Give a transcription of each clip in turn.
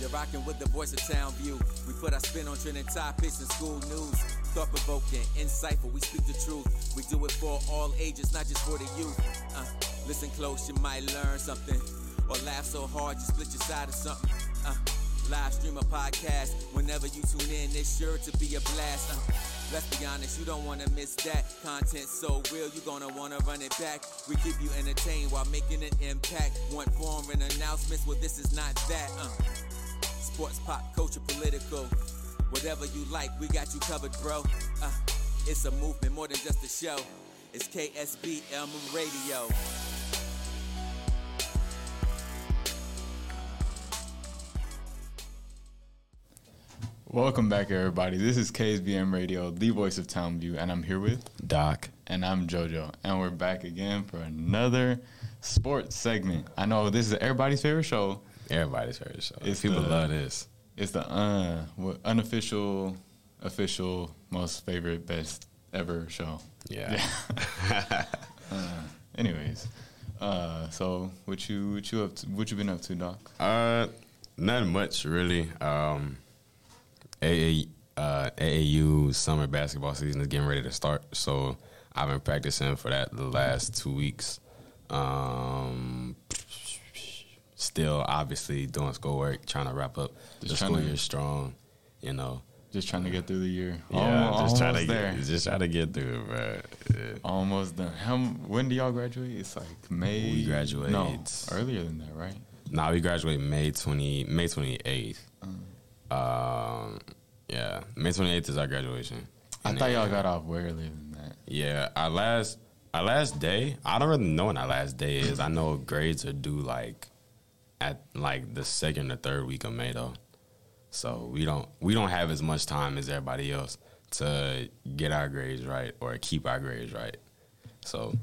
You're rocking with the voice of town view. We put our spin on trending topics and school news. Thought provoking, insightful, we speak the truth. We do it for all ages, not just for the youth. Uh, listen close, you might learn something. Or laugh so hard, you split your side of something. Uh, live stream a podcast. Whenever you tune in, it's sure to be a blast. Uh, let's be honest, you don't wanna miss that. Content so real, you gonna wanna run it back. We keep you entertained while making an impact. Want foreign announcements? Well, this is not that. Uh, sports, pop, culture, political. Whatever you like, we got you covered, bro. Uh, it's a movement more than just a show. It's KSB Elm Radio. Welcome back, everybody. This is KSBM Radio, the voice of Townview, and I'm here with Doc. and I'm JoJo, and we're back again for another sports segment. I know this is everybody's favorite show. Everybody's favorite show. It's People the- love this. It's the uh, unofficial, official, most favorite, best ever show. Yeah. Uh, anyways, uh, so what you what you up to, what you been up to, Doc? Uh, nothing much really. Um, AA, uh, AAU summer basketball season is getting ready to start, so I've been practicing for that the last two weeks. Um, still, obviously doing schoolwork, trying to wrap up Just the school to- year strong. You know, Just trying to get through the year. yeah, Almo- just trying to almost there. get, just trying to get through, it, bro. Yeah. Almost done. How, when do y'all graduate? It's like May. We graduate- No, earlier than that, right? Nah, we graduate May twenty May twenty eighth. Uh. Um, yeah, May twenty eighth is our graduation. I And thought y'all got off way earlier than that. Yeah, our last our last day. I don't really know when our last day is. I know grades are due like at like the second or third week of May though. So we don't we don't have as much time as everybody else to get our grades right or keep our grades right. So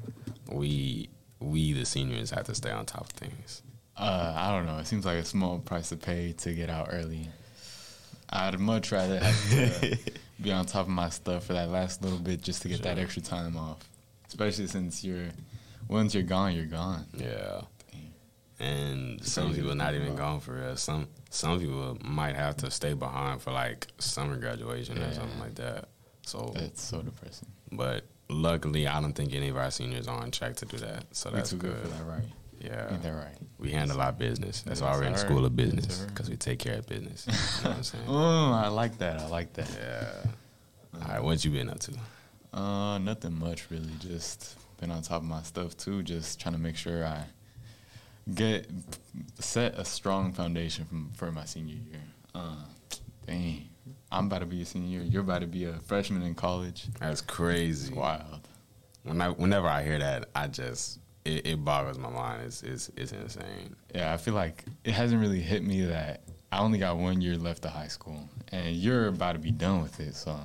we we the seniors have to stay on top of things. Uh, I don't know. It seems like a small price to pay to get out early. I'd much rather have to be on top of my stuff for that last little bit just to get that extra time off. Especially since you're once you're gone, you're gone. Yeah. And some people not even going for real. Some some people might have to stay behind for like summer graduation Yeah. or something like that. So, it's so depressing. but luckily, I don't think any of our seniors are on track to do that. So that's good. good for that, right? Yeah, Ain't that right? we handle our business. That's why we're in the school of business because we take care of business. You know what I'm saying? Oh, I like that. I like that. Yeah. All right, what you been up to? Uh, nothing much really. Just been on top of my stuff too. Just trying to make sure I get set a strong foundation from, for my senior year. Uh, dang, I'm about to be a senior. You're about to be a freshman in college. That's crazy. It's wild. When I, whenever I hear that, I just it, it boggles my mind. It's, it's it's insane. Yeah, I feel like it hasn't really hit me that I only got one year left of high school, and you're about to be done with it. So,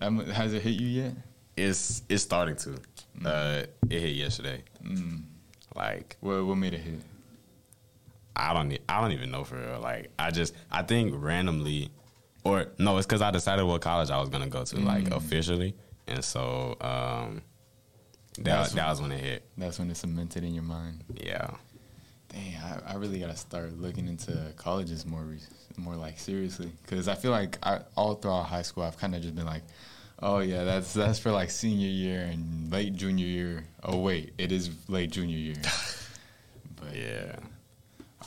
has it hit you yet? It's it's starting to. Uh, it hit yesterday. Mm. Like What what made it hit? I don't I don't even know for real. Like I just I think randomly, or no, it's because I decided what college I was gonna go to like Mm. officially, and so um, that That's that was when it hit. That's when it cemented in your mind. Yeah, Dang, I, I really gotta start looking into colleges more, more like seriously, because I feel like I, all throughout high school I've kind of just been like, oh yeah, that's that's for like senior year and late junior year. Oh wait, it is late junior year. but yeah.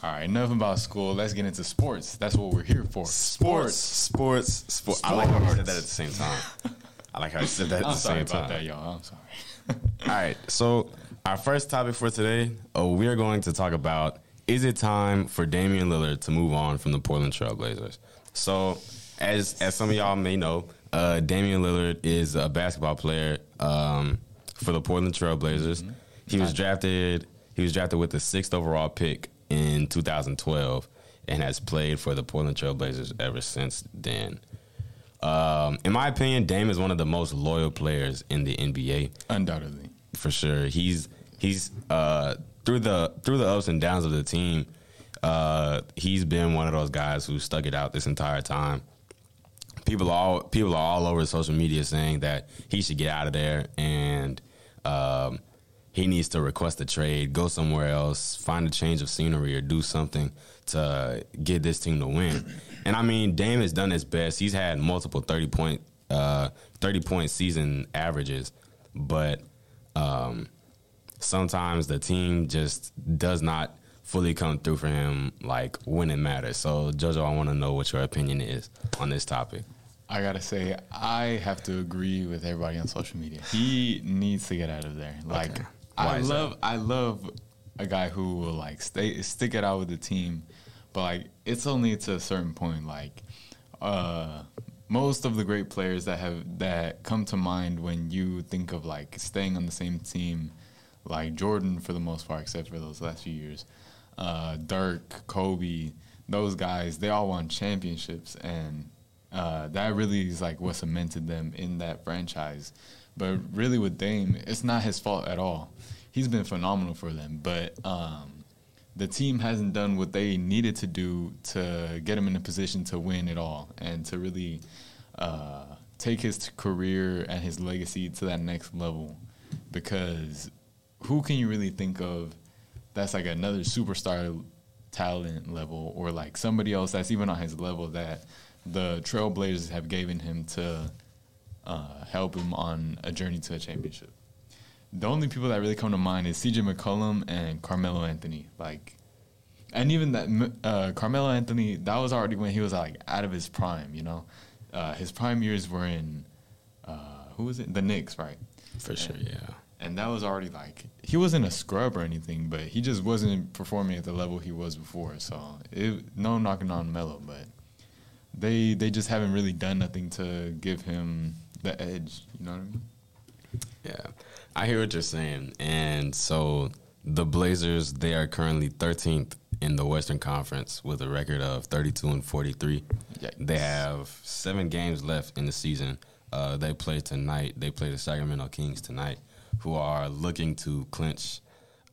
all right, enough about school. Let's get into sports. That's what we're here for. sports, sports, sports. I like how you said that at the same time. I like how you said that at I'm the sorry same about time. that, y'all. I'm sorry. All right. So our first topic for today, oh, we are going to talk about: Is it time for Damian Lillard to move on from the Portland Trailblazers? So, as as some of y'all may know, uh, Damian Lillard is a basketball player um, for the Portland Trailblazers. He was drafted. He was drafted with the sixth overall pick in 2012, and has played for the Portland Trailblazers ever since then. Um, in my opinion, Dame is one of the most loyal players in the NBA Undoubtedly. for sure. He's he's uh, through the through the ups and downs of the team. Uh, he's been one of those guys who stuck it out this entire time. People are all people are all over social media saying that he should get out of there, and um, he needs to request a trade, go somewhere else, find a change of scenery, or do something to get this team to win. And I mean, Dame has done his best. He's had multiple thirty point, uh, thirty point season averages, but um, sometimes the team just does not fully come through for him like when it matters. So, Jojo, I want to know what your opinion is on this topic. I gotta say, I have to agree with everybody on social media. He needs to get out of there. Like, Okay. I love, that? I love a guy who will like stay, stick it out with the team, but like it's only to a certain point. Like, uh, most of the great players that have that come to mind when you think of like staying on the same team, like Jordan for the most part, except for those last few years, uh, Dirk, Kobe, those guys, they all won championships, and uh, that really is like what cemented them in that franchise. But really, with Dame, it's not his fault at all. He's been phenomenal for them, but um, the team hasn't done what they needed to do to get him in a position to win it all and to really uh, take his career and his legacy to that next level. Because who can you really think of that's like another superstar talent level or like somebody else that's even on his level that the Trailblazers have given him to uh, help him on a journey to a championship? The only people that really come to mind is CJ McCollum and Carmelo Anthony. Like, and even that uh, Carmelo Anthony, that was already when he was like out of his prime. You know, uh, his prime years were in uh, who was it? The Knicks, right? For sure, yeah. And that was already like he wasn't a scrub or anything, but he just wasn't performing at the level he was before. So it, no knocking on Melo, but they they just haven't really done nothing to give him the edge. You know what I mean? Yeah, I hear what you're saying. And so the Blazers, they are currently 13th in the Western Conference with a record of 32 and 43. Yikes. They have seven games left in the season. Uh, they play tonight. They play the Sacramento Kings tonight, who are looking to clinch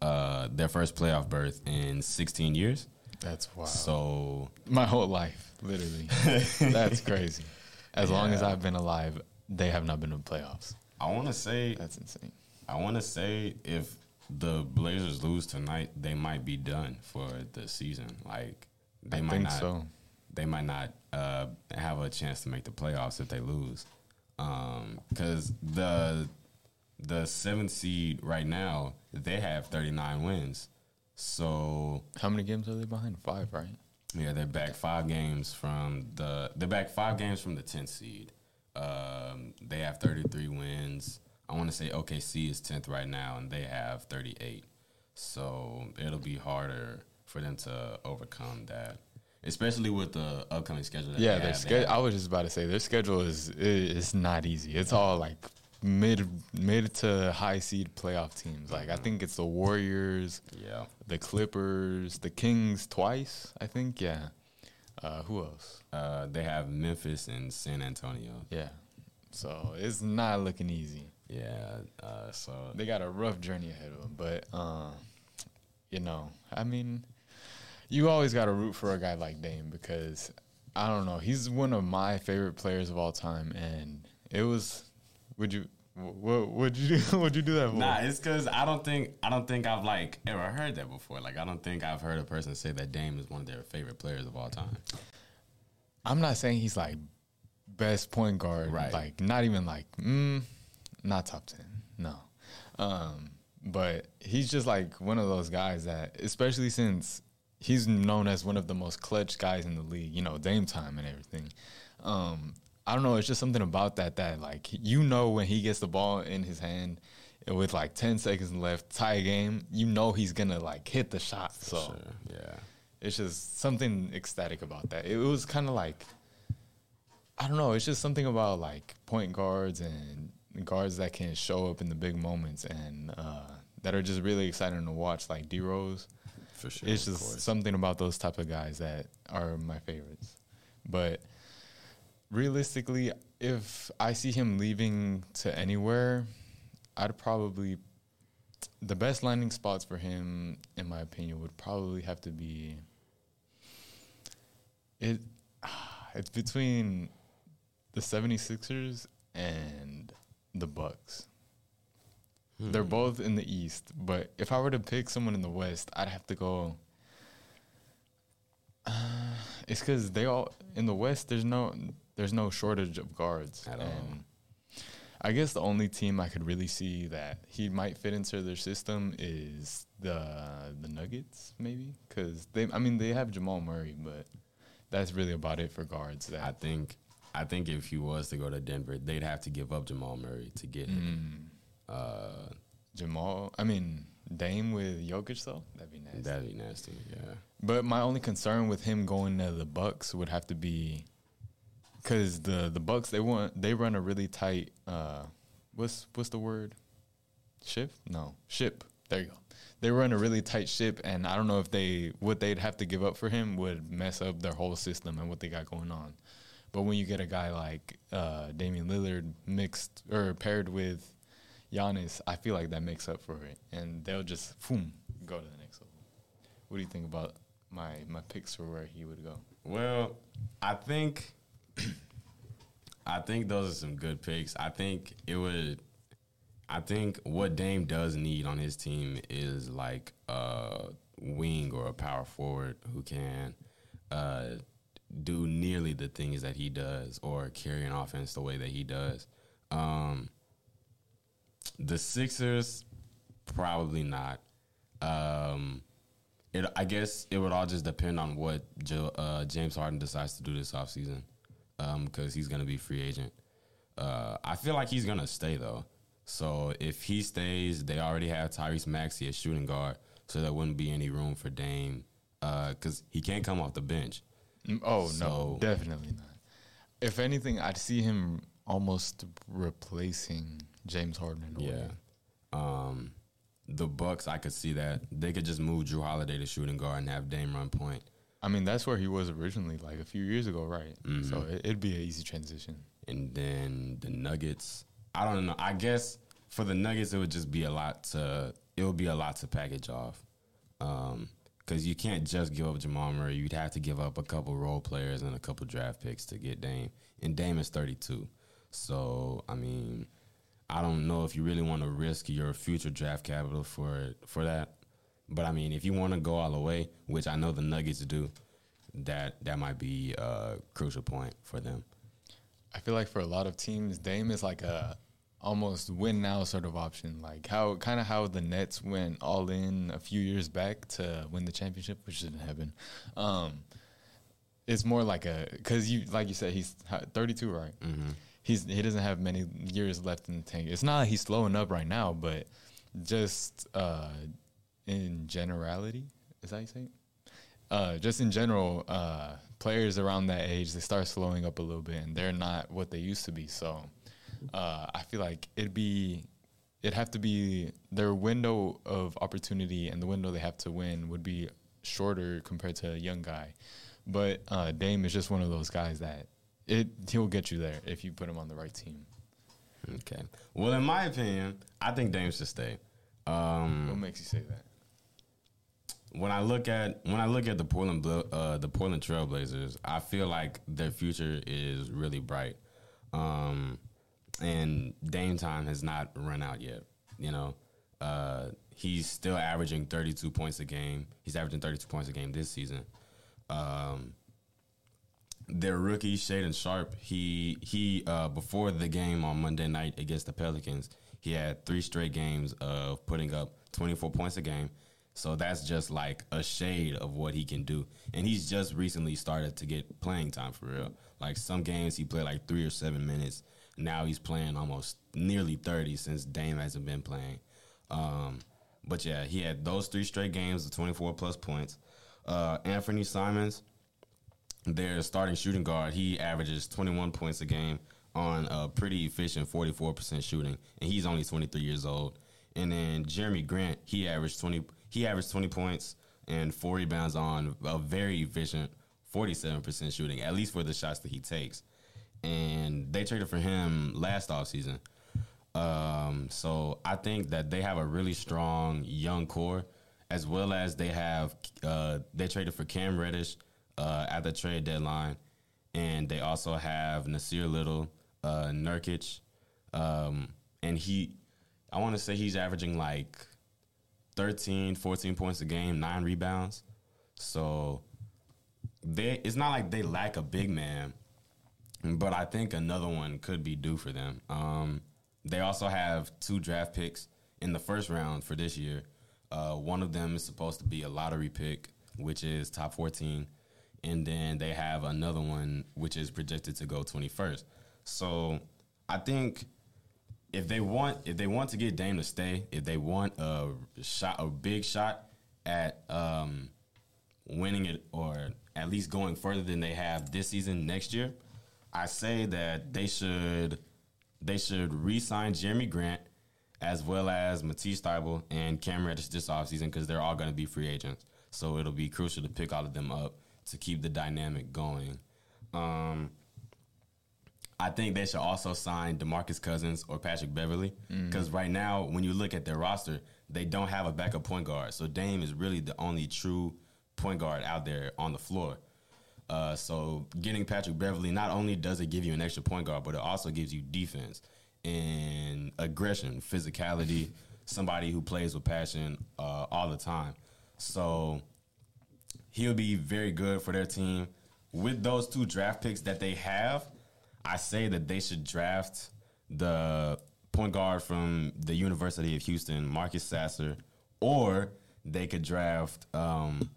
uh, their first playoff berth in 16 years. That's wild. So My whole life, literally. That's crazy. As long as I've been alive, they have not been in playoffs. I want to say That's insane. I want to say if the Blazers lose tonight, they might be done for the season. Like they I might not. so. They might not uh, have a chance to make the playoffs if they lose, because the the seventh seed right now they have thirty nine wins. So How many games are they behind? Five, right? yeah, they're back five games from the. They're back five games from the tenth seed. Um, they have thirty three wins. I want to say OKC is tenth right now, and they have thirty eight. So it'll be harder for them to overcome that, especially with the upcoming schedule. That Yeah, they their schedule. I was just about to say their schedule is is not easy. It's all like mid mid to high seed playoff teams. Like I think it's the Warriors, yeah, the Clippers, the Kings twice. I think. Yeah. Uh, who else? uh, they have Memphis and San Antonio. Yeah. So it's not looking easy. Yeah, uh, so They got a rough journey ahead of them, but uh, you know, I mean, you always got to root for a guy like Dame because I don't know, he's one of my favorite players of all time, and it was. Would you? What would you do? Would you do that for? Nah, it's because I don't think I don't think I've like ever heard that before. Like I don't think I've heard a person say that Dame is one of their favorite players of all time. I'm not saying he's like best point guard, Right. Like not even like mm, not top ten, no. Um, but he's just like one of those guys that, especially since he's known as one of the most clutch guys in the league. You know, Dame time and everything. Um, I don't know. It's just something about that that like you know when he gets the ball in his hand. With like ten seconds left, tie game. You know he's gonna like hit the shot. So Sure, yeah. it's just something ecstatic about that. It was kind of like I don't know. It's just something about like point guards and guards that can show up in the big moments and uh, that are just really exciting to watch. Like D Rose, For sure. it's just something about those type of guys that are my favorites. But realistically, if I see him leaving to anywhere, I'd probably the best landing spots for him, in my opinion, would probably have to be it. It's between the 76ers and the Bucks. They're both in the East, but if I were to pick someone in the West, I'd have to go. Uh, it's because they all in the West. There's no there's no shortage of guards At all. I guess the only team I could really see that he might fit into their system is the the Nuggets, maybe because they. I mean, they have Jamal Murray, but that's really about it for guards. That I think I think if he was to go to Denver, they'd have to give up Jamal Murray to get him. Uh, Jamal. I mean, Dame with Jokic though. That'd be nice. that'd be nasty. Yeah. But my only concern with him going to the Bucks would have to be because the the Bucks they want they run a really tight uh what's what's the word shift no ship there you go they run a really tight ship and I don't know if they what they'd have to give up for him would mess up their whole system and what they got going on. But when you get a guy like uh, Damian Lillard mixed or paired with Giannis, I feel like that makes up for it, and they'll just boom go to the next level. What do you think about my my picks for where he would go? Well, I think I think those are some good picks. I think it would I think what Dame does need on his team is like a wing or a power forward who can uh, do nearly the things that he does or carry an offense the way that he does. Um, the Sixers, probably not. Um, it, I guess it would all just depend on what uh, James Harden decides to do this offseason because he's going to be free agent. Uh, I feel like he's going to stay, though. So if he stays, they already have Tyrese Maxey as shooting guard, so there wouldn't be any room for Dame because he can't come off the bench. Mm, Oh So- no, definitely not. If anything, I'd see him almost replacing James Harden. In Yeah. Um, the Bucks, I could see that they could just move Jrue Holiday to shooting guard and have Dame run point. I mean that's where he was originally, like a few years ago, right? Mm-hmm. So it, it'd be an easy transition. And then the Nuggets, I don't know. I guess for the Nuggets, it would just be a lot to. It would be a lot to package off, because you can't just give up Jamal Murray. You'd have to give up a couple role players and a couple draft picks to get Dame. And Dame is thirty two, so I mean, I don't know if you really want to risk your future draft capital for for that. But I mean, if you want to go all the way, which I know the Nuggets do, that that might be a crucial point for them. I feel like for a lot of teams, Dame is like a almost win now sort of option. Like how kind of how the Nets went all in a few years back to win the championship, which didn't happen. Um, it's more like a because you like you said he's 32, right? Mm-hmm. He's he doesn't have many years left in the tank. It's not like he's slowing up right now, but just uh, in generality, is that you say uh, just in general, uh, players around that age they start slowing up a little bit, and they're not what they used to be. So, uh, I feel like it'd be, it'd have to be their window of opportunity and the window they have to win would be shorter compared to a young guy. But uh, Dame is just one of those guys that it he'll get you there if you put him on the right team. Okay. Well, in my opinion, I think Dame should stay. Um, What makes you say that? When I look at when I look at the Portland uh, the Portland Trailblazers, I feel like their future is really bright, um, and Dame time has not run out yet. You know, uh, he's still averaging 32 points a game. He's averaging 32 points a game this season. Um, their rookie Shaedon Sharpe, he he uh, before the game on Monday night against the Pelicans, he had three straight games of putting up 24 points a game. So that's just like a shade of what he can do. And he's just recently started to get playing time for real. Like some games he played like three or seven minutes. Now he's playing almost nearly 30 since Dame hasn't been playing. Um, but yeah, he had those three straight games of 24 plus points. Uh, Anthony Simons, their starting shooting guard, he averages 21 points a game on a pretty efficient 44% shooting, and he's only 23 years old. And then Jerami Grant, he averaged 20 he averaged 20 points and 4 rebounds on a very efficient 47% shooting, at least for the shots that he takes. And they traded for him last offseason. Um, so I think that they have a really strong young core, as well as they have uh, they traded for Cam Reddish uh, at the trade deadline, and they also have Nassir Little, uh, Nurkic, um, and he. I want to say he's averaging like 13, 14 points a game, nine rebounds. So they it's not like they lack a big man, but I think another one could be due for them. Um, they also have two draft picks in the first round for this year. Uh, one of them is supposed to be a lottery pick, which is top 14. And then they have another one, which is projected to go 21st. So I think if they want if they want to get Dame to stay, if they want a shot a big shot at um, winning it or at least going further than they have this season next year, I say that they should they should re-sign Jerami Grant as well as Matisse Thybulle and Cam Reddish this offseason because they're all going to be free agents. So it'll be crucial to pick all of them up to keep the dynamic going. Um, I think they should also sign DeMarcus Cousins or Patrick Beverley because right now, when you look at their roster, they don't have a backup point guard. So Dame is really the only true point guard out there on the floor. Uh, so getting Patrick Beverley not only does it give you an extra point guard, but it also gives you defense and aggression, physicality, somebody who plays with passion uh, all the time. So he'll be very good for their team. With those two draft picks that they have, I say that they should draft the point guard from the University of Houston, Marcus Sasser, or they could draft um,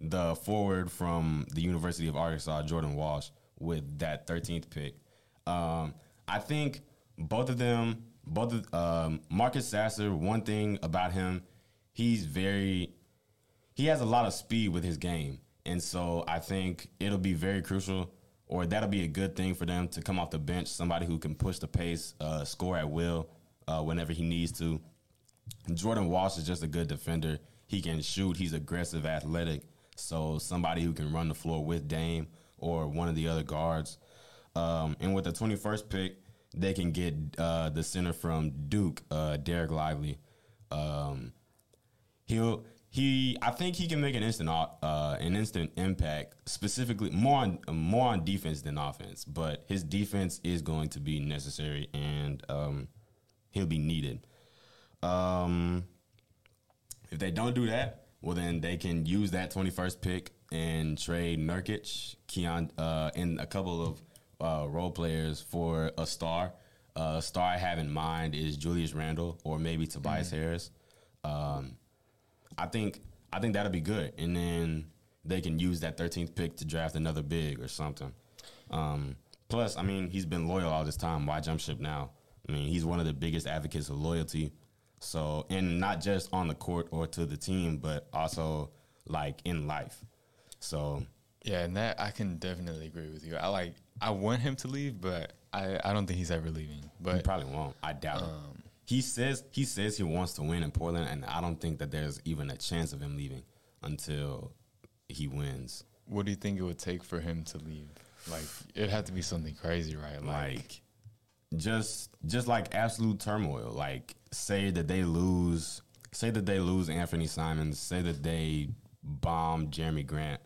the forward from the University of Arkansas, Jordan Walsh, with that 13th pick. Um, I think both of them, both of, um, Marcus Sasser, one thing about him, he's very he has a lot of speed with his game. And so I think it'll be very crucial, or that'll be a good thing for them to come off the bench, somebody who can push the pace, uh, score at will uh, whenever he needs to. Jordan Walsh is just a good defender. He can shoot, he's aggressive, athletic. So somebody who can run the floor with Dame or one of the other guards. Um, and with the 21st pick, they can get uh, the center from Duke, uh, Dereck Lively. Um, he'll he I think he can make an instant uh, an instant impact specifically more on more on defense than offense but his defense is going to be necessary and um, he'll be needed. Um, if they don't do that well then they can use that 21st pick and trade Nurkic Keon uh, and a couple of uh, role players for a star. Uh, a star I have in mind is Julius Randle or maybe Tobias Harris. Um, I think I think that'll be good, and then they can use that 13th pick to draft another big or something. Um, plus, I mean, he's been loyal all this time. Why jump ship now? I mean, he's one of the biggest advocates of loyalty. So, and not just on the court or to the team, but also like in life. So, Yeah, and that I can definitely agree with you. I like I want him to leave, but I, I don't think he's ever leaving. But he probably won't. I doubt it. He says he says he wants to win in Portland, and I don't think that there's even a chance of him leaving until he wins. what do you think it would take for him to leave? Like it had to be something crazy, right? like just just like absolute turmoil like say that they lose say that they lose anthony simons say that they bomb jerami grant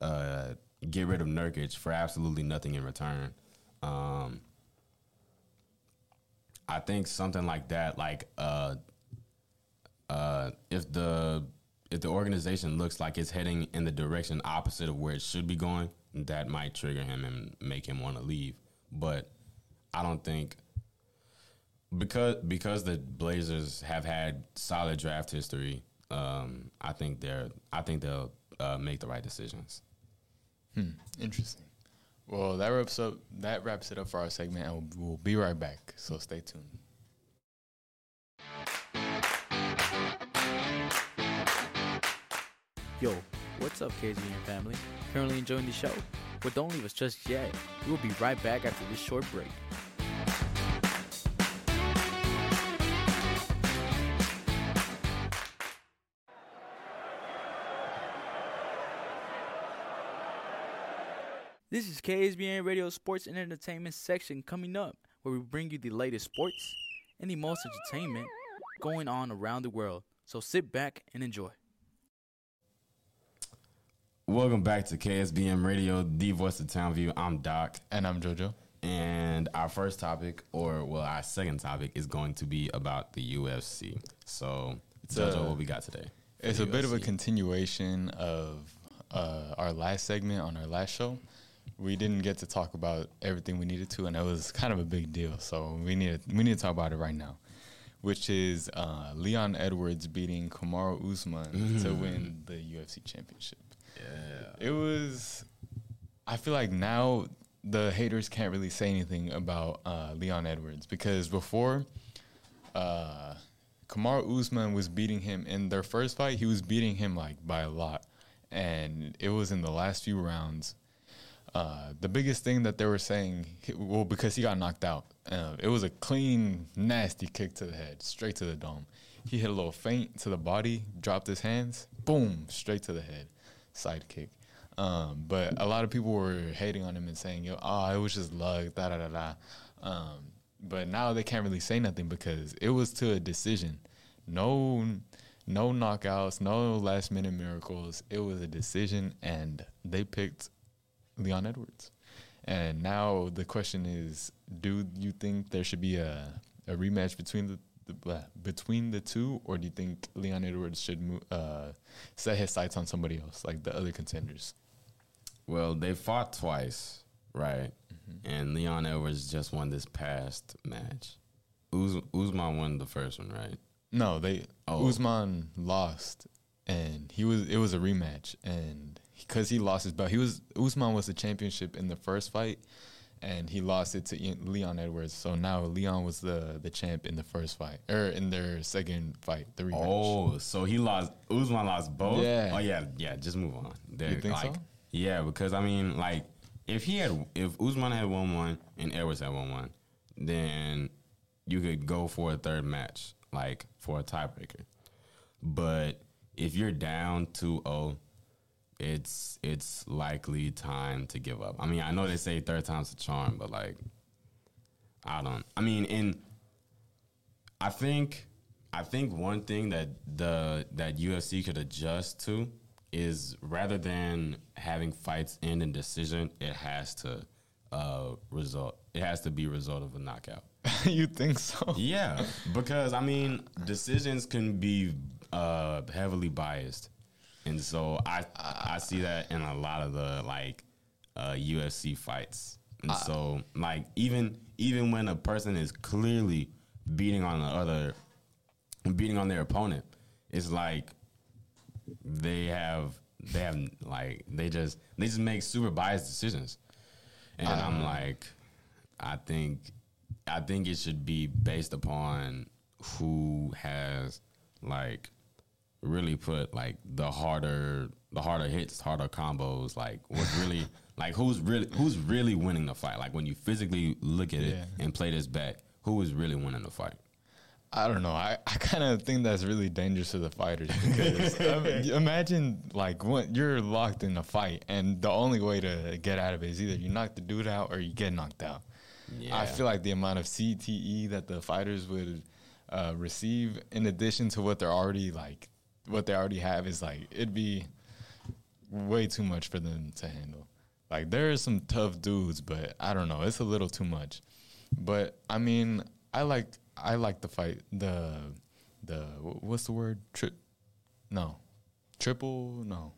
uh get rid of nurkic for absolutely nothing in return um i think something like that like uh uh if the if the organization looks like it's heading in the direction opposite of where it should be going that might trigger him and make him want to leave but I don't think because because the Blazers have had solid draft history. Um, I think they're I think they'll uh, make the right decisions. Hmm, interesting. Well, that wraps up that wraps it up for our segment, and we'll, we'll be right back. So stay tuned. Yo, what's up, KZN family? Currently enjoying the show? But don't leave us just yet. We'll be right back after this short break. This is KSBM Radio Sports and Entertainment section coming up, where we bring you the latest sports and the most entertainment going on around the world. So sit back and enjoy. Welcome back to KSBM Radio, the voice of Townview. I'm Doc, And I'm JoJo. And our first topic, or well, our second topic, is going to be about the UFC. So, It's Jojo, a- what we got today? It's the a bit of a continuation of uh, our last segment on our last show. We didn't get to talk about everything we needed to, and it was kind of a big deal. So we need to, we need to talk about it right now, which is uh, Leon Edwards beating Kamaru Usman to win the UFC championship. Yeah. It was. I feel like now the haters can't really say anything about uh, Leon Edwards because before, uh, Kamaru Usman was beating him in their first fight. He was beating him like by a lot, and it was in the last few rounds. Uh, the biggest thing that they were saying, well, because he got knocked out, uh, it was a clean, nasty kick to the head, straight to the dome. He hit a little feint to the body, dropped his hands, boom, straight to the head, side kick. Um, but a lot of people were hating on him and saying, "Yo, oh, it was just luck." Da da da da. Um, but now they can't really say nothing because it was to a decision. No, no knockouts, no last minute miracles. It was a decision, and they picked Leon Edwards. And now the question is, do you think there should be a, a rematch between the, the blah, between the two, or do you think Leon Edwards should mo- uh, set his sights on somebody else, like the other contenders? Well, they fought twice, right? And Leon Edwards just won this past match. Uz- Usman won the first one, right? No, they Oh. Usman lost, and he was it was a rematch, and because he lost his belt, he was Usman was the championship in the first fight, and he lost it to Leon Edwards. So now Leon was the the champ in the first fight or in their second fight, the rematch. Oh, so he lost. Usman lost both. Yeah. Oh yeah, yeah. Just move on. They're, think like, so? Yeah, because I mean, like, if he had, if Usman had won one and Edwards had won one, then you could go for a third match, like for a tiebreaker. But if you're down 2-0, it's it's likely time to give up. I mean, I know they say third time's a charm, but like, I don't. I mean, in I think I think one thing that the that UFC could adjust to is rather than having fights end in decision, it has to uh, result. It has to be a result of a knockout. you think so? Yeah, because I mean, decisions can be uh, heavily biased, and so I I see that in a lot of the like uh, UFC fights, and so like even even when a person is clearly beating on the other, beating on their opponent, it's like they have they have like they just they just make super biased decisions, and I'm like, I think I think it should be based upon who has like really put like the harder the harder hits, harder combos, like what's really like who's really who's really winning the fight. Like when you physically look at it Yeah. and play this back, who is really winning the fight? I don't know. I, I kind of think that's really dangerous to the fighters because um, imagine like when you're locked in a fight and the only way to get out of it is either you knock the dude out or you get knocked out. Yeah. I feel like the amount of CTE that the fighters would uh, receive in addition to what they're already like, what they already have is like it'd be way too much for them to handle. Like there are some tough dudes, but I don't know, it's a little too much. But I mean, I like I like the fight the the what's the word trip no triple no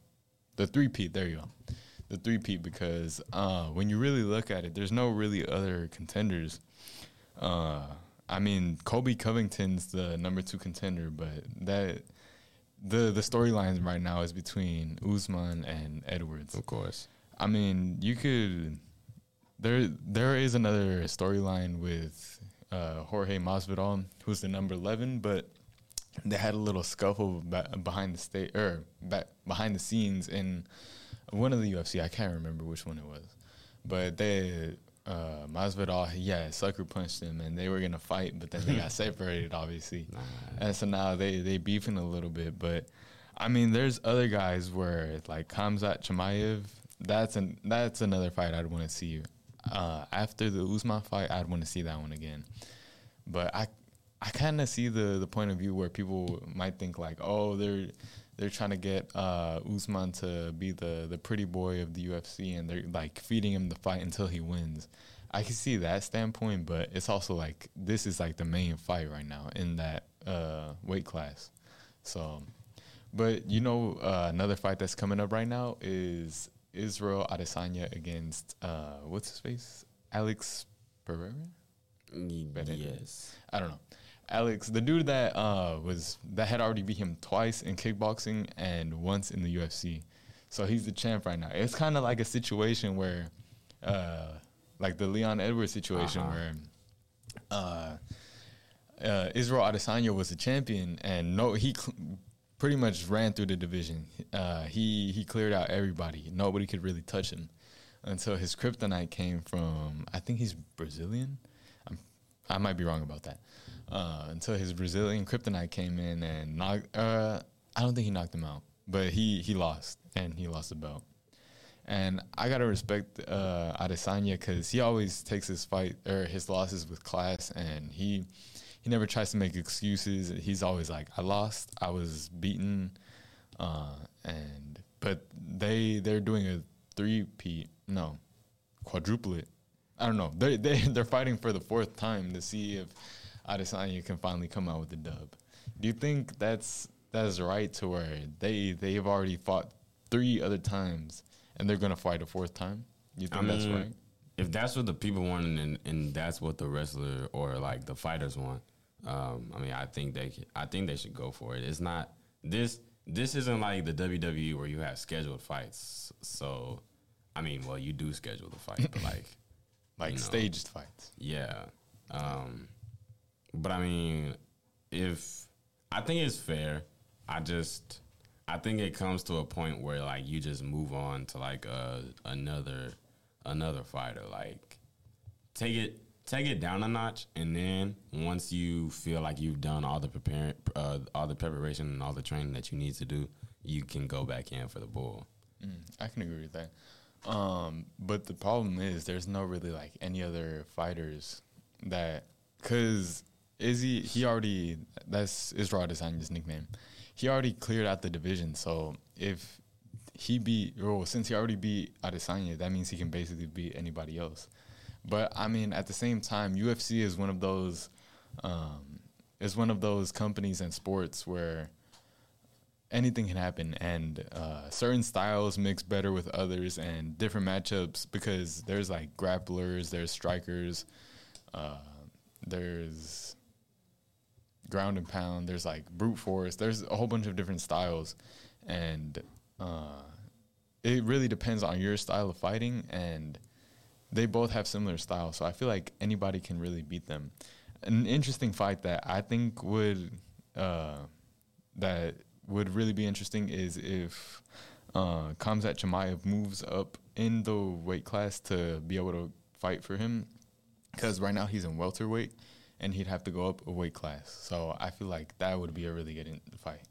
the three peat there you go the three peat because uh, when you really look at it, there's no really other contenders. Uh, I mean, Colby Covington's the number two contender, but that the the storyline right now is between Usman and Edwards. Of course. I mean, you could there there is another storyline with uh, Jorge Masvidal, who's the number eleven, but they had a little scuffle ba- behind the state or back behind the scenes in one of the UFC. I can't remember which one it was, but they uh, Masvidal, yeah, sucker punched him, and they were gonna fight, but then they got separated, obviously, and so now they they beefing a little bit. But I mean, there's other guys where like Khamzat Chimaev. That's an that's another fight I'd want to see. Uh, after the Usman fight, I'd want to see that one again. But I I kind of see the the point of view where people might think like, oh, they're they're trying to get uh, Usman to be the the pretty boy of the UFC, and they're like feeding him the fight until he wins. I can see that standpoint, but it's also like this is like the main fight right now in that uh, weight class. So, but you know, uh, another fight that's coming up right now is Israel Adesanya against uh, what's his face, Alex Pereira. Yes. I don't know. Alex, the dude that uh, was that had already beat him twice in kickboxing and once in the UFC, so he's the champ right now. It's kind of like a situation where, uh, like the Leon Edwards situation Uh-huh. where, uh, uh, Israel Adesanya was the champion and no, he cl- pretty much ran through the division. Uh, he he cleared out everybody. Nobody could really touch him until his kryptonite came from. I think he's Brazilian. I'm, I might be wrong about that. Uh, until his Brazilian kryptonite came in and knocked. Uh, I don't think he knocked him out, but he he lost and he lost the belt. And I gotta respect uh, Adesanya because he always takes his fight or his losses with class, and he he never tries to make excuses. He's always like, "I lost. I was beaten," uh, and but they they're doing a three p no, quadruplet. I don't know. They they they're fighting for the fourth time to see if Adesanya can finally come out with the dub. Do you think that's that's right to where they they've already fought three other times and they're gonna fight a fourth time? You think I that's right? if that's what the people want and, and that's what the wrestler or like the fighters want, um, I mean, I think they I think they should go for it. It's not this this isn't like the WWE where you have scheduled fights. So, I mean, well, you do schedule the fight, but like, Like you know. staged fights. yeah. Um, but I mean, if I think it's fair, I just I think it comes to a point where like you just move on to like uh, another another fighter. Like take it take it down a notch, and then once you feel like you've done all the preparing, uh, all the preparation and all the training that you need to do, you can go back in for the bull. Mm, I can agree with that. Um, but the problem is there's no really like any other fighters that because Izzy he already that's Israel Adesanya's nickname. He already cleared out the division, so if he beat well since he already beat Adesanya, that means he can basically beat anybody else. But I mean, at the same time, UFC is one of those um, is one of those companies and sports where anything can happen and uh, certain styles mix better with others and different matchups because there's like grapplers there's strikers uh, there's ground and pound there's like brute force there's a whole bunch of different styles and uh, it really depends on your style of fighting and they both have similar styles so i feel like anybody can really beat them an interesting fight that i think would uh, that would really be interesting is if uh, Khamzat Chimaev moves up in the weight class to be able to fight for him. Because right now he's in welterweight, and he'd have to go up a weight class. So I feel like that would be a really good in- fight.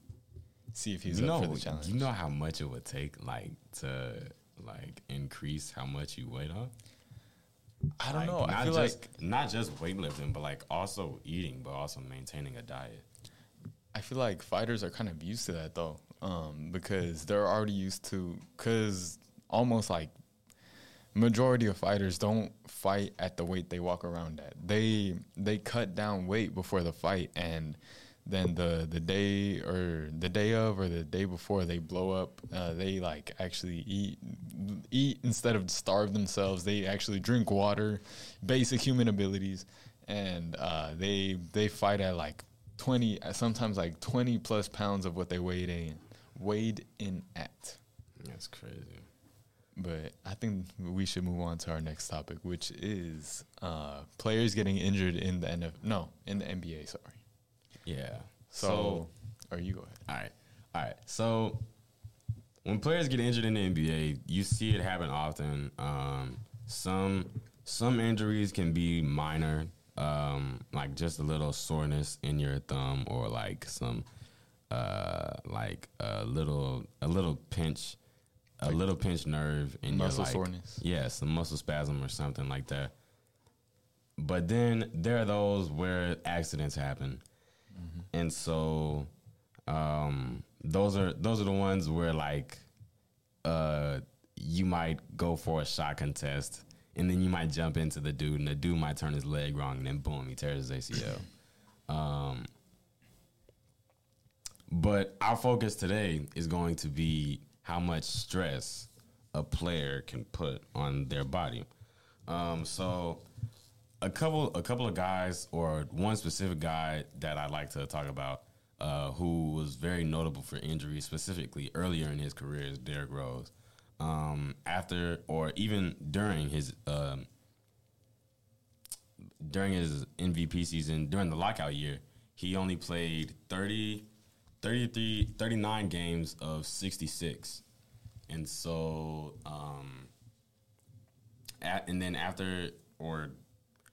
See if he's you up know, for the challenge. you know how much it would take, like to like increase how much you weight up. I don't Like, know. I Not feel just like not just weightlifting, but like also eating, but also maintaining a diet. I feel like fighters are kind of used to that though, um, because they're already used to. Because almost like majority of fighters don't fight at the weight they walk around at. They they cut down weight before the fight, and then the the day or the day of or the day before they blow up, uh, they like actually eat eat instead of starve themselves. They actually drink water, basic human abilities, and uh, they they fight at like twenty, sometimes like twenty plus pounds of what they weighed in weighed in at. That's crazy. But I think we should move on to our next topic, which is uh, players getting injured in the NF no in the NBA. Sorry. Yeah. So, or you go ahead. All right. All right. So when players get injured in the NBA, you see it happen often. Um, some some injuries can be minor, um, like just a little soreness in your thumb, or like some uh, like a little a little pinch, a little pinch nerve in your like, soreness? Yeah, some muscle spasm or something like that. But then there are those where accidents happen, and so um, those are those are the ones where like uh, you might go for a shot contest and then you might jump into the dude, and the dude might turn his leg wrong, and then boom, he tears his ACL. Um, but our focus today is going to be how much stress a player can put on their body. Um, so a couple a couple of guys or one specific guy that I'd like to talk about uh, who was very notable for injuries specifically earlier in his career is Derrick Rose. Um, after or even during his um, during his MVP season during the lockout year, he only played 30 33 39 games of 66. And so um at, and then after or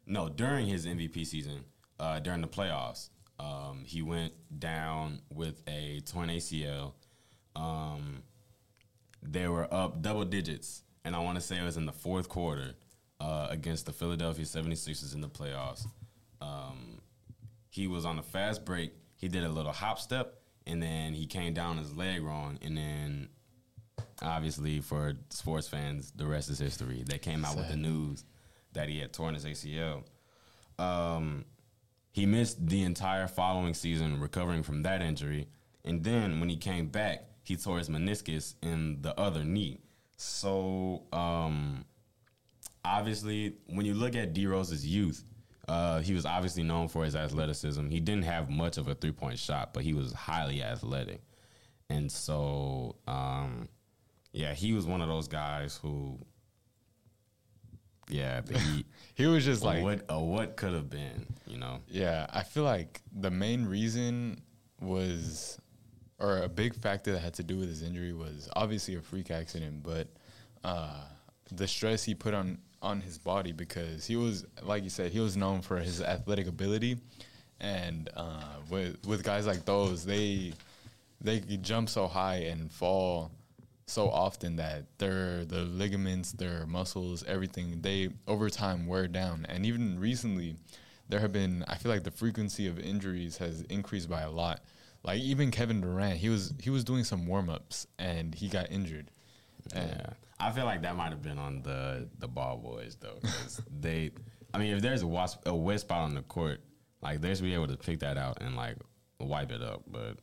no, during his MVP season, uh, during the playoffs, um, he went down with a torn ACL. Um, they were up double digits, and I want to say it was in the fourth quarter uh, against the Philadelphia 76ers in the playoffs. Um, he was on a fast break. He did a little hop step, and then he came down his leg wrong, and then obviously for sports fans, the rest is history. They came out with the news that he had torn his ACL. Um, he missed the entire following season recovering from that injury, and then when he came back, he tore his meniscus in the other knee. So um, obviously, when you look at D Rose's youth, uh, he was obviously known for his athleticism. He didn't have much of a three point shot, but he was highly athletic, and so um, yeah, he was one of those guys who, yeah, but he He was just like, what a what could have been, you know. yeah, I feel like the main reason was, or a big factor that had to do with his injury was obviously a freak accident, but uh, the stress he put on on his body because he was, like you said, he was known for his athletic ability, and uh, with with guys like those, they they jump so high and fall so often that their the ligaments, their muscles, everything they over time wear down. And even recently, there have been I feel like the frequency of injuries has increased by a lot. Like even Kevin Durant, he was he was doing some warm ups and he got injured. Yeah, I feel like that might have been on the the ball boys though, they. I mean, if there's a wasp, a wet spot on the court, like they should be able to pick that out and like wipe it up. But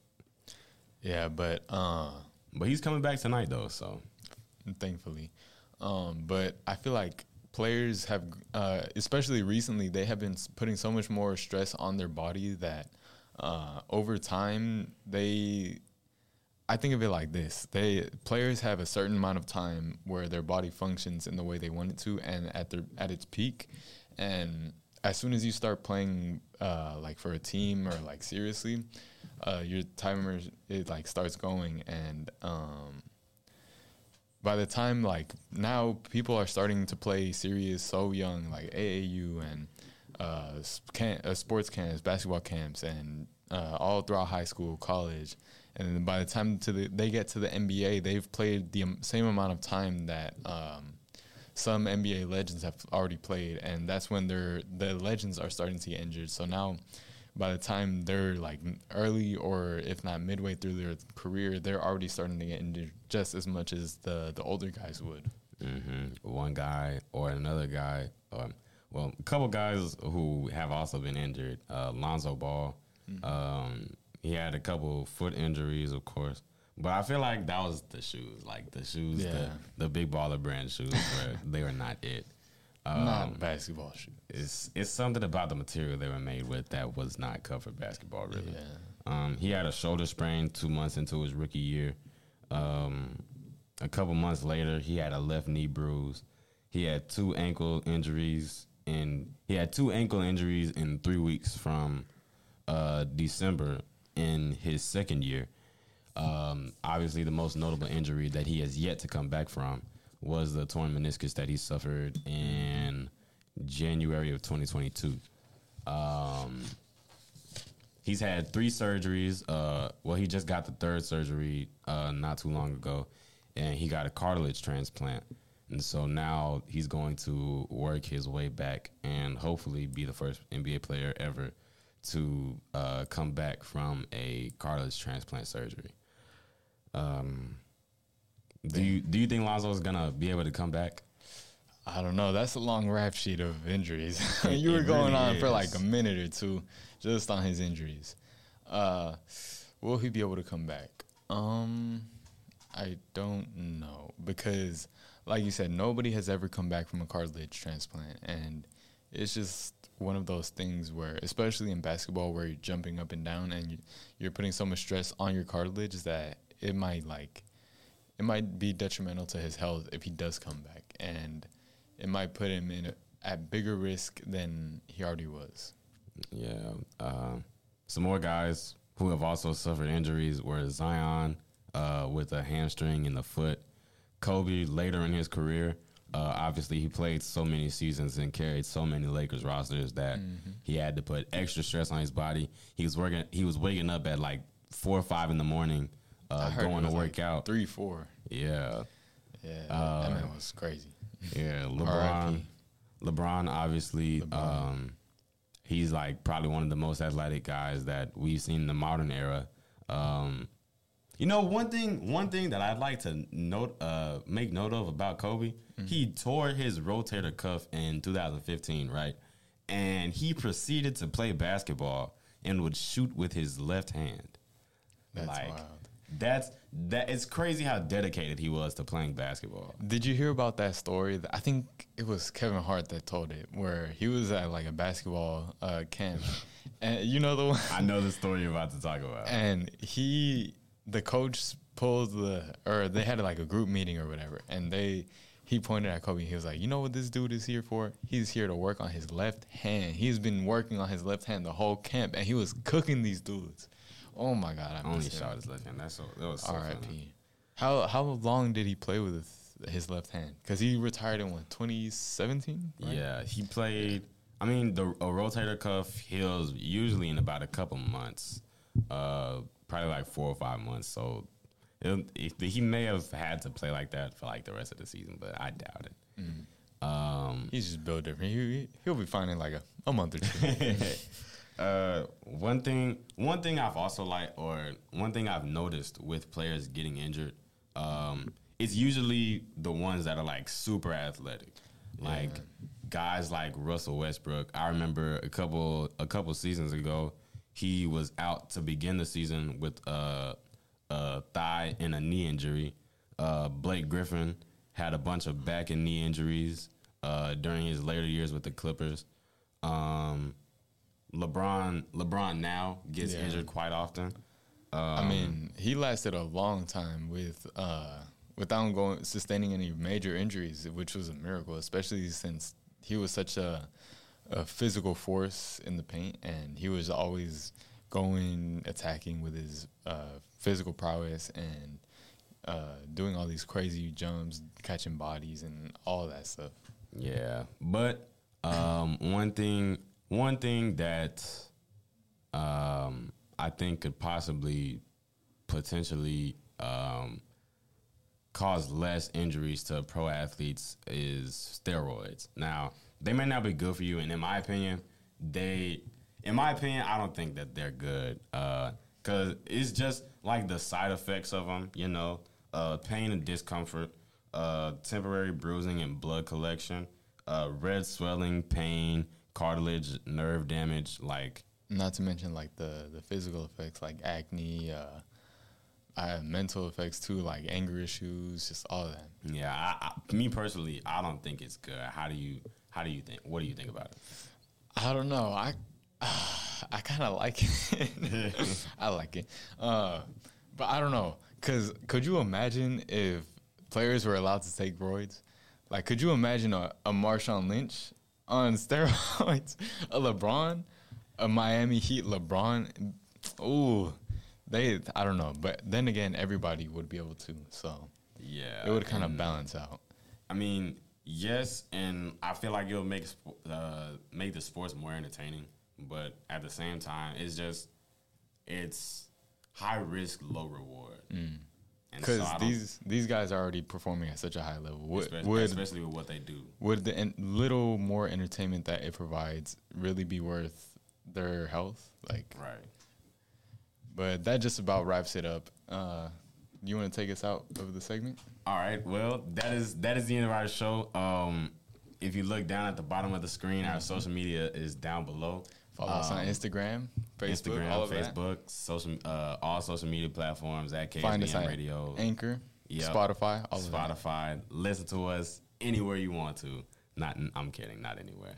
yeah, but uh, but he's coming back tonight though, so thankfully. Um, but I feel like players have, uh, especially recently, they have been putting so much more stress on their body that uh, over time they. I think of it like this: they players have a certain amount of time where their body functions in the way they want it to, and at their at its peak, and as soon as you start playing uh, like for a team or like seriously, uh, your timer it like starts going, and um, by the time like now people are starting to play serious so young like AAU and uh, uh, sports camps, basketball camps, and uh, all throughout high school, college, and then by the time to the, they get to the NBA, they've played the um, same amount of time that um, some NBA legends have already played, and that's when they're the legends are starting to get injured. So now, by the time they're like early or if not midway through their career, they're already starting to get injured just as much as the the older guys would. hmm one guy or another guy, or well, a couple guys who have also been injured. Uh, Lonzo Ball, um, he had a couple foot injuries, of course. But I feel like that was the shoes, like the shoes, Yeah. the, the big baller brand shoes, where they were not it. Um, not basketball shoes. it's it's something about the material they were made with that was not covered basketball really. Yeah. Um, he had a shoulder sprain two months into his rookie year. Um, a couple months later, he had a left knee bruise. He had two ankle injuries, and he had two ankle injuries in three weeks from uh, December in his second year. Um, obviously, the most notable injury that he has yet to come back from was the torn meniscus that he suffered in January of 2022. Um, he's had three surgeries. Uh, well, he just got the third surgery uh, not too long ago, and he got a cartilage transplant. And so now he's going to work his way back and hopefully be the first NBA player ever to uh, come back from a cartilage transplant surgery. Um, do you do you think Lonzo is gonna be able to come back? I don't know. That's a long rap sheet of injuries. You were going really on for like a minute or two just on his injuries. Uh, will he be able to come back? Um, I don't know because, like you said, nobody has ever come back from a cartilage transplant, and it's just one of those things where, especially in basketball, where you're jumping up and down and you, you're putting so much stress on your cartilage that it might like it might be detrimental to his health if he does come back, and it might put him in a, at bigger risk than he already was. Yeah. Um, some more guys who have also suffered injuries were Zion uh, with a hamstring in the foot. Kobe later in his career, uh, obviously he played so many seasons and carried so many Lakers rosters that Mm-hmm. he had to put extra stress on his body. He was working. He was waking up at like four or five in the morning, uh, going to work like out. three, four. Yeah. Yeah, Uh, that man was crazy. Yeah, LeBron. LeBron, obviously, LeBron. Um, he's like probably one of the most athletic guys that we've seen in the modern era. Um, you know, one thing, one thing that I'd like to note, uh, make note of about Kobe, Mm-hmm. he tore his rotator cuff in 2015, right? And he proceeded to play basketball and would shoot with his left hand. That's like, wild. That's that. It's crazy how dedicated he was to playing basketball. Did you hear about that story? I think it was Kevin Hart that told it, where he was at like a basketball uh, camp, and you know the one. I know the story you're about to talk about. and he the coach pulled the or they had like a group meeting or whatever and they he pointed at Kobe he was like you know what this dude is here for he's here to work on his left hand he's been working on his left hand the whole camp and he was cooking these dudes oh my god I Only shot his left hand. That's so. That was so. R.I.P. How how long did he play with his left hand because he retired in what 2017 right? Yeah, he played. I mean, the a rotator cuff heals usually in about a couple months, uh, probably like four or five months. So it, if he may have had to play like that for like the rest of the season, but I doubt it. Um, he's just built different he, he'll be fine in like a, a month or two uh, one thing, one thing I've also like, or one thing I've noticed with players getting injured, um, it's usually the ones that are like super athletic, like guys like Russell Westbrook. I remember a couple a couple seasons ago, he was out to begin the season with a, a thigh and a knee injury. Uh, Blake Griffin had a bunch of back and knee injuries uh, during his later years with the Clippers. Um, LeBron LeBron now gets Yeah. injured quite often. Um, I mean, he lasted a long time with uh, without going sustaining any major injuries, which was a miracle, especially since he was such a, a physical force in the paint, and he was always going attacking with his uh, physical prowess and uh, doing all these crazy jumps, catching bodies, and all that stuff. Yeah, but um, one thing one thing that um, I think could possibly potentially um, cause less injuries to pro athletes is steroids. Now, they may not be good for you, and in my opinion, they, in my opinion, I don't think that they're good Uh, because it's just like the side effects of them. You know, uh, pain and discomfort, uh, temporary bruising and blood collection, uh, red swelling, pain, cartilage, nerve damage, like. Not to mention like the the physical effects, like acne, uh, uh, mental effects too, like anger issues, just all that. Yeah, I, I, me personally, I don't think it's good. How do you? How do you think? What do you think about it? I don't know. I I kind of like it. I like it. Uh, but I don't know. Cause could you imagine if players were allowed to take roids? Like, could you imagine a, a Marshawn Lynch on steroids, a LeBron, a Miami Heat LeBron? Ooh, they. I don't know. But then again, everybody would be able to. So Yeah, it would kind of balance out. I mean, yes, and I feel like it'll make uh, make the sports more entertaining. But at the same time, it's just it's high risk, low reward. Because so these these guys are already performing at such a high level. Would, especially, would especially with what they do. would the en- little more entertainment that it provides really be worth their health? Like, Right. But that just about wraps it up. Uh, you want to take us out of the segment? All right. Well, that is that is the end of our show. Um, if you look down at the bottom of the screen, our social media is down below. Follow us on Um, Instagram, Facebook, Instagram, all of that. Facebook, social, uh, all social media platforms at KSBM Find us at Radio, Anchor, Yep. Spotify, all. Spotify. Listen to us anywhere you want to. Not, I'm kidding, not anywhere.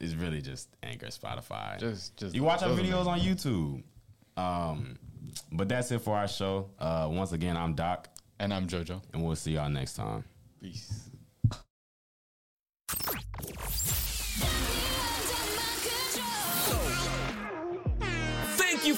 It's really just Anchor, Spotify. Just- just you watch our videos on YouTube. Um, but that's it for our show. Uh, once again, I'm Doc, And I'm JoJo. and we'll see y'all next time. Peace.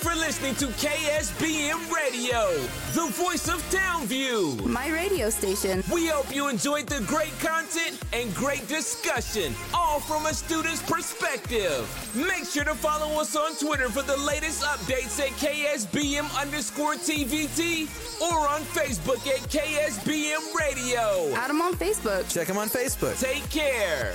For listening to KSBM Radio, the voice of Townview. My radio station. We hope you enjoyed the great content and great discussion, all from a student's perspective. Make sure to follow us on Twitter for the latest updates at KSBM underscore TVT or on Facebook at KSBM Radio. Add them on Facebook. Check them on Facebook. Take care.